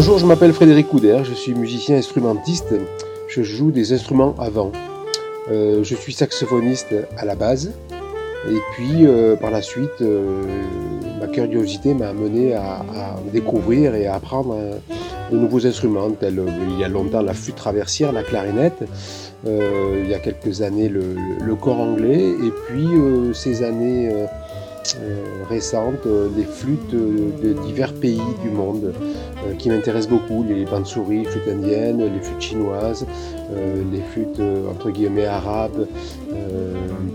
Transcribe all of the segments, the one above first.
Bonjour, je m'appelle Frédéric Couder, je suis musicien instrumentiste, je joue des instruments avant. Euh, je suis saxophoniste à la base, et puis euh, par la suite, euh, ma curiosité m'a amené à, découvrir et à apprendre de nouveaux instruments, tels il y a longtemps la flûte traversière, la clarinette, il y a quelques années le, le corps anglais, et puis ces années récentes, euh, des flûtes euh, de divers pays du monde qui m'intéressent beaucoup, les bansuri, flûtes indiennes, les flûtes chinoises, les flûtes entre guillemets arabes,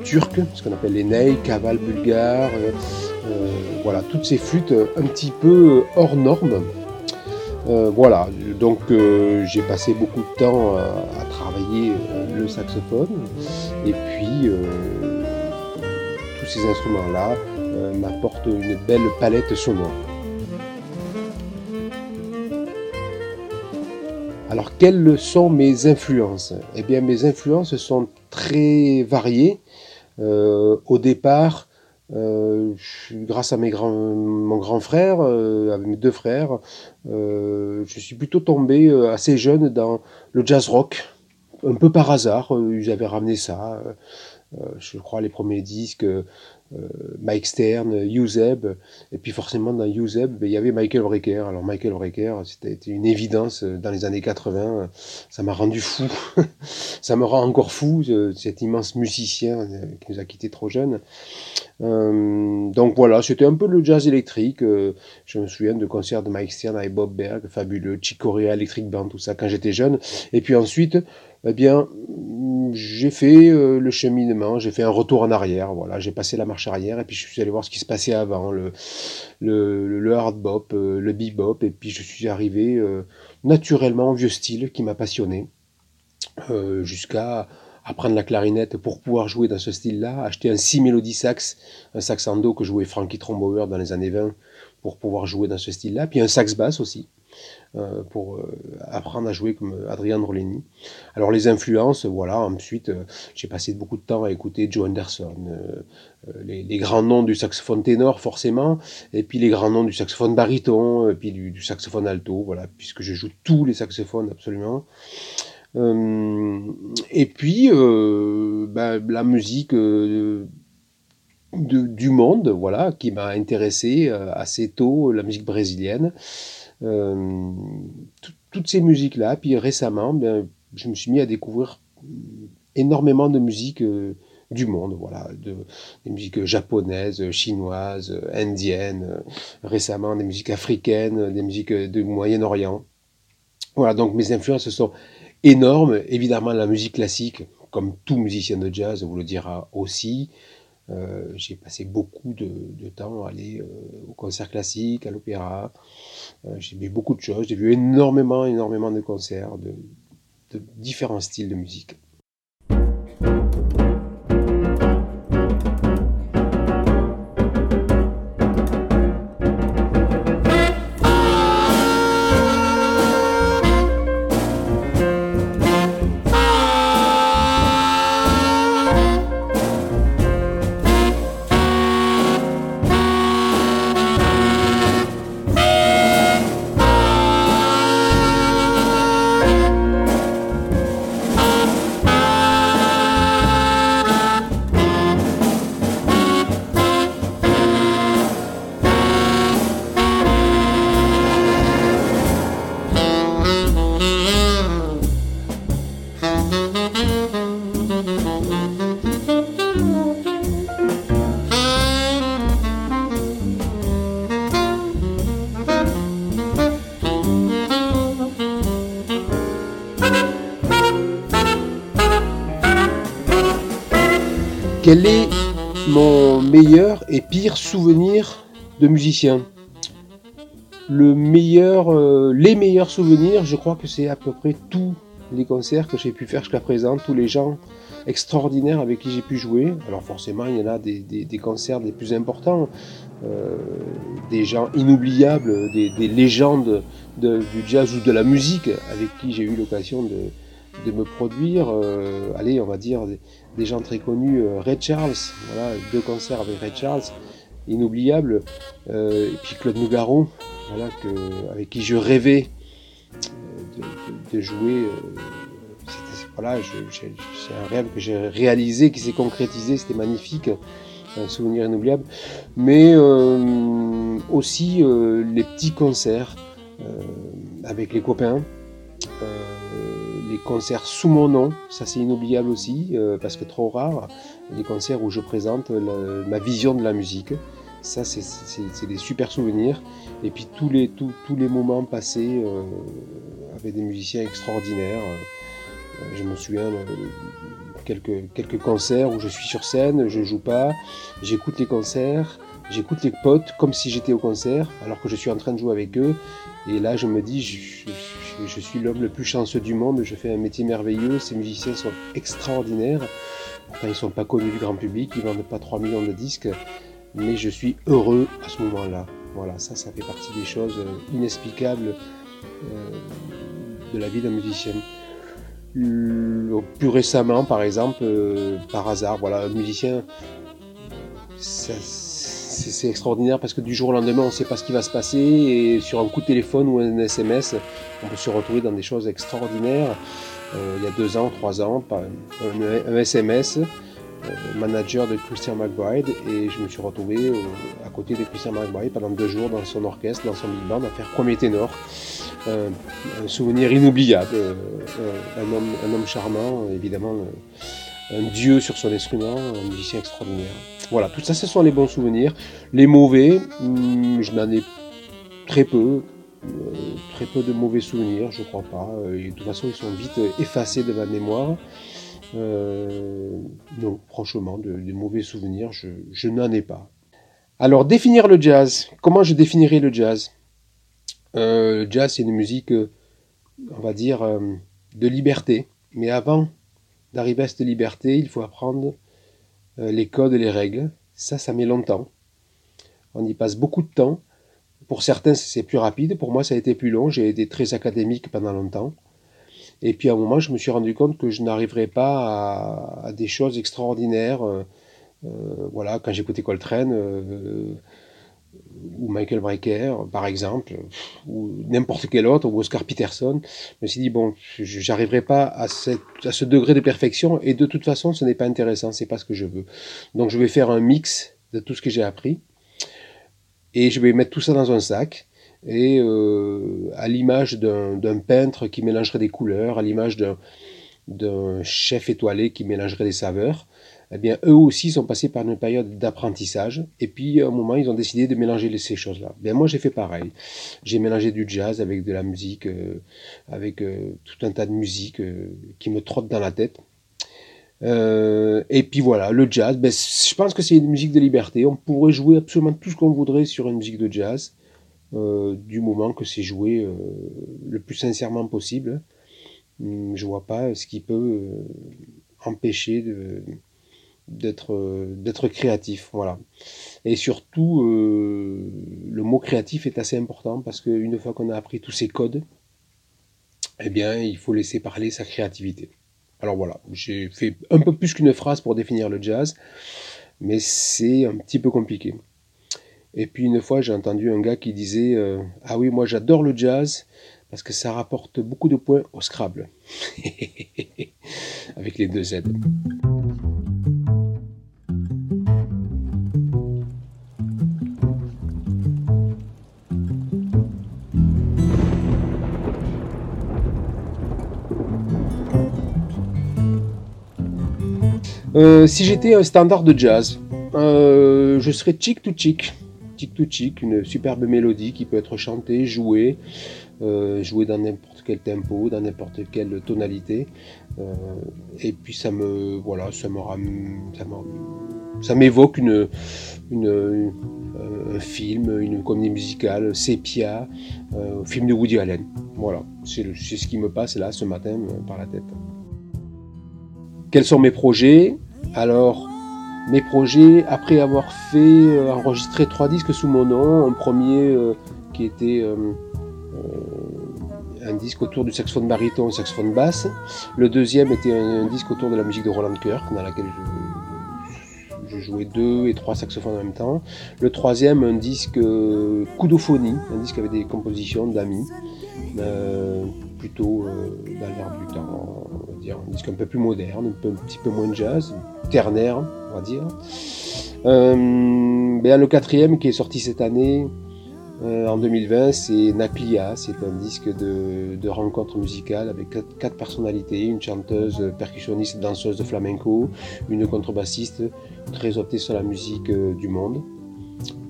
turques, ce qu'on appelle les ney, cavales bulgares, voilà, toutes ces flûtes un petit peu hors normes. voilà, donc j'ai passé beaucoup de temps à, travailler le saxophone et puis tous ces instruments-là euh, m'apporte une belle palette sonore. Alors quelles sont mes influences? Eh bien mes influences sont très variées. Euh, au départ, euh, grâce à mes mon grand frère, avec mes deux frères, je suis plutôt tombé assez jeune dans le jazz rock, un peu par hasard. ils avaient ramené ça. je crois les premiers disques euh, Mike Stern, Uzeb, et puis forcément dans Uzeb, ben, il y avait Michael Brecker. Alors Michael Brecker, c'était une évidence euh, dans les années 80, ça m'a rendu fou, ça me rend encore fou, cet immense musicien euh, qui nous a quittés trop jeune. donc voilà, c'était un peu le jazz électrique. je me souviens de concerts de Mike Stern avec Bob Berg, fabuleux, Chick Corea, Electric Band, tout ça quand j'étais jeune. Et puis ensuite, eh bien, j'ai fait euh, le cheminement, j'ai fait un retour en arrière, voilà, j'ai passé la marche arrière et puis je suis allé voir ce qui se passait avant, le, le, le hard bop, euh, le bebop, et puis je suis arrivé euh, naturellement au vieux style qui m'a passionné, jusqu'à apprendre la clarinette pour pouvoir jouer dans ce style-là, acheter un 6 mélodie sax, un sax endo que jouait Frankie Trombauer dans les années 20 pour pouvoir jouer dans ce style-là, puis un sax basse aussi. Euh, pour euh, apprendre à jouer comme Adrian Roleni. Alors les influences, voilà, ensuite euh, j'ai passé beaucoup de temps à écouter Joe Anderson, les, grands noms du saxophone ténor forcément, et puis les grands noms du saxophone baryton, et puis du, saxophone alto, voilà, puisque je joue tous les saxophones absolument. et puis bah, la musique du monde, voilà, qui m'a intéressé assez tôt, la musique brésilienne. Euh, toutes ces musiques-là. Puis récemment, ben, je me suis mis à découvrir énormément de musique euh, du monde, voilà, de, des musiques japonaises, chinoises, indiennes, récemment des musiques africaines, des musiques du Moyen-Orient. Voilà, donc mes influences sont énormes. Évidemment, la musique classique, comme tout musicien de jazz vous le dira aussi, euh, j'ai passé beaucoup de, temps à aller euh, au concert classique, à l'opéra. Euh, j'ai vu beaucoup de choses. J'ai vu énormément, énormément de concerts de différents styles de musique. Quel est mon meilleur et pire souvenir de musiciens. Le meilleur, euh, les meilleurs souvenirs, je crois que c'est à peu près tous les concerts que j'ai pu faire jusqu'à présent, tous les gens extraordinaires avec qui j'ai pu jouer. Alors forcément, il y en a des, concerts les plus importants, euh, des gens inoubliables, des, légendes du jazz ou de la musique avec qui j'ai eu l'occasion de, me produire. Euh, allez, on va dire des, gens très connus, Ray Charles, voilà, deux concerts avec Ray Charles, inoubliables. et puis Claude Nougaro, voilà, avec qui je rêvais euh, jouer. Euh, voilà, c'est un rêve que j'ai réalisé, qui s'est concrétisé, c'était magnifique, un souvenir inoubliable. Mais euh, aussi les petits concerts avec les copains, les concerts sous mon nom, ça c'est inoubliable aussi, parce que trop rare, les concerts où je présente ma vision de la musique. Ça, c'est des super souvenirs. Et puis tous les, moments passés euh, avec des musiciens extraordinaires. Euh, je me souviens de quelques, quelques concerts où je suis sur scène, je joue pas, j'écoute les concerts, j'écoute les potes comme si j'étais au concert, alors que je suis en train de jouer avec eux. Et là, je me dis, je, suis l'homme le plus chanceux du monde, je fais un métier merveilleux, ces musiciens sont extraordinaires. Pourtant, ils sont pas connus du grand public, ils vendent pas 3 millions de disques mais je suis heureux à ce moment-là. Voilà, ça, ça fait partie des choses euh, inexplicables euh, de la vie d'un musicien. Plus récemment, par exemple, euh, par hasard, voilà, un musicien, c'est extraordinaire parce que du jour au lendemain, on ne sait pas ce qui va se passer et sur un coup de téléphone ou un SMS, on peut se retrouver dans des choses extraordinaires. il y a deux ans, trois ans, un SMS, manager de Christian McBride et je me suis retrouvé euh, à côté de Christian McBride pendant deux jours dans son orchestre, dans son big band, à faire premier ténor. Euh, un souvenir inoubliable, un, homme, un homme charmant, évidemment un dieu sur son instrument, un musicien extraordinaire. Voilà, tout ça, ce sont les bons souvenirs. Les mauvais, hmm, je n'en ai très peu, très peu de mauvais souvenirs, je crois pas. Et de toute façon, ils sont vite effacés de ma mémoire. Euh, non, franchement, de, mauvais souvenirs, je, n'en ai pas. Alors, définir le jazz. Comment je définirais le jazz? Euh, Le jazz, c'est une musique, euh, on va dire, de liberté. Mais avant d'arriver à cette liberté, il faut apprendre les codes et les règles. Ça, ça met longtemps. On y passe beaucoup de temps. Pour certains, c'est plus rapide. Pour moi, ça a été plus long. J'ai été très académique pendant longtemps. Et puis à un moment, je me suis rendu compte que je n'arriverais pas à, des choses extraordinaires. Euh, euh, voilà, quand j'écoutais Coltrane euh, ou Michael Brecker, par exemple, ou n'importe quel autre, ou Oscar Peterson, je me suis dit bon, j'arriverai pas à, à ce degré de perfection, et de toute façon, ce n'est pas intéressant, c'est pas ce que je veux. Donc je vais faire un mix de tout ce que j'ai appris, et je vais mettre tout ça dans un sac et euh, à l'image d'un peintre qui mélangerait des couleurs, à l'image d'un chef étoilé qui mélangerait des saveurs, eh bien, eux aussi sont passés par une période d'apprentissage, et puis à un moment, ils ont décidé de mélanger ces choses-là. Bien, moi, j'ai fait pareil. J'ai mélangé du jazz avec de la musique, euh, avec euh, tout un tas de musique qui me trotte dans la tête. et puis voilà, le jazz, ben, je pense que c'est une musique de liberté. On pourrait jouer absolument tout ce qu'on voudrait sur une musique de jazz. Euh, du moment que c'est joué euh, le plus sincèrement possible. Hum, je vois pas ce qui peut euh, empêcher d'être créatif voilà. Et surtout le mot créatif est assez important parce qu'une fois qu'on a appris tous ces codes eh bien il faut laisser parler sa créativité. Alors voilà j'ai fait un peu plus qu'une phrase pour définir le jazz mais c'est un petit peu compliqué et puis une fois, j'ai entendu un gars qui disait euh, Ah oui, moi j'adore le jazz parce que ça rapporte beaucoup de points au Scrabble. Avec les deux Z. Euh, si j'étais un standard de jazz, euh, je serais chic to chic tic to une superbe mélodie qui peut être chantée, jouée, euh, jouée dans n'importe quel tempo, dans n'importe quelle tonalité. Euh, et puis ça me, voilà, ça me, ça m'évoque une, une, un film, une comédie musicale, sépia, un film de Woody Allen. Voilà, c'est ce qui me passe là ce matin par la tête. Quels sont mes projets? Alors, mes projets, après avoir fait euh, enregistrer trois disques sous mon nom, un premier euh, qui était euh, un disque autour du saxophone baryton et saxophone basse, le deuxième était un, disque autour de la musique de Roland Kirk, dans laquelle je, jouais deux et trois saxophones en même temps, le troisième un disque coudophonie, un disque avec des compositions d'amis, plutôt dans l'air du temps, dire, un disque un peu plus moderne, un, petit peu moins jazz, ternaire, on va dire. Euh, ben, le quatrième qui est sorti cette année, euh, en 2020, c'est Naklia. C'est un disque de, de rencontre musicale avec quatre, personnalités une chanteuse, percussionniste, danseuse de flamenco, une contrebassiste très optée sur la musique euh, du monde,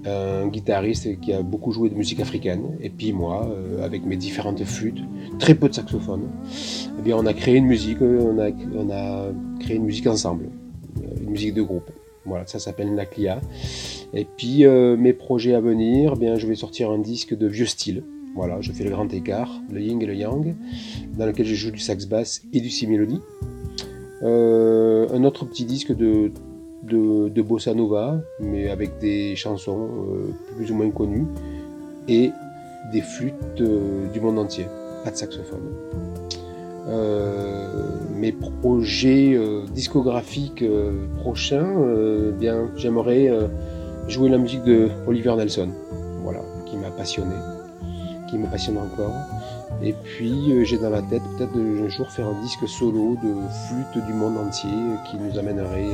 un guitariste qui a beaucoup joué de musique africaine, et puis moi, avec mes différentes flûtes, très peu de saxophone. Eh bien, on a créé une musique, on a, on a créé une musique ensemble une musique de groupe. Voilà, ça s'appelle Naklia. Et puis euh, mes projets à venir, eh bien je vais sortir un disque de vieux style. Voilà, je fais le grand écart, le yin et le yang, dans lequel je joue du sax basse et du si mélodie. Euh, un autre petit disque de, de, bossa nova, mais avec des chansons euh, plus ou moins connues et des flûtes du monde entier, pas de saxophone. Euh, mes projets euh, discographiques euh, prochains, bien, j'aimerais jouer la musique de Oliver Nelson, voilà, qui m'a passionné, qui me passionne encore. Et puis j'ai dans la tête peut-être un jour faire un disque solo de flûte du monde entier qui nous amènerait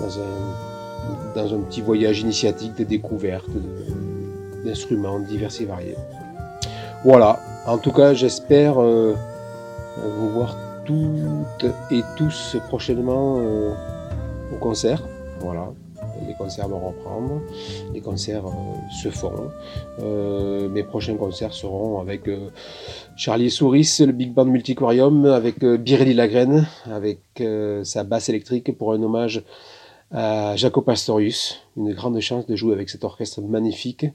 dans un, dans un petit voyage initiatique de découverte d'instruments divers et variés. Voilà, en tout cas j'espère vous voir toutes et tous prochainement euh, au concert. Voilà, les concerts vont reprendre, les concerts euh, se font. Euh, mes prochains concerts seront avec Charlie Souris, le Big Band Multiquarium, avec Birelli Lagraine, avec sa basse électrique pour un hommage à Jaco Pastorius. Une grande chance de jouer avec cet orchestre magnifique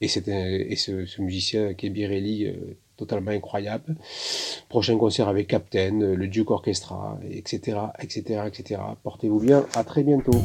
et, et ce, musicien qui est Birelli totalement incroyable. Prochain concert avec Captain, le Duke Orchestra, etc., etc., etc. Portez-vous bien, à très bientôt.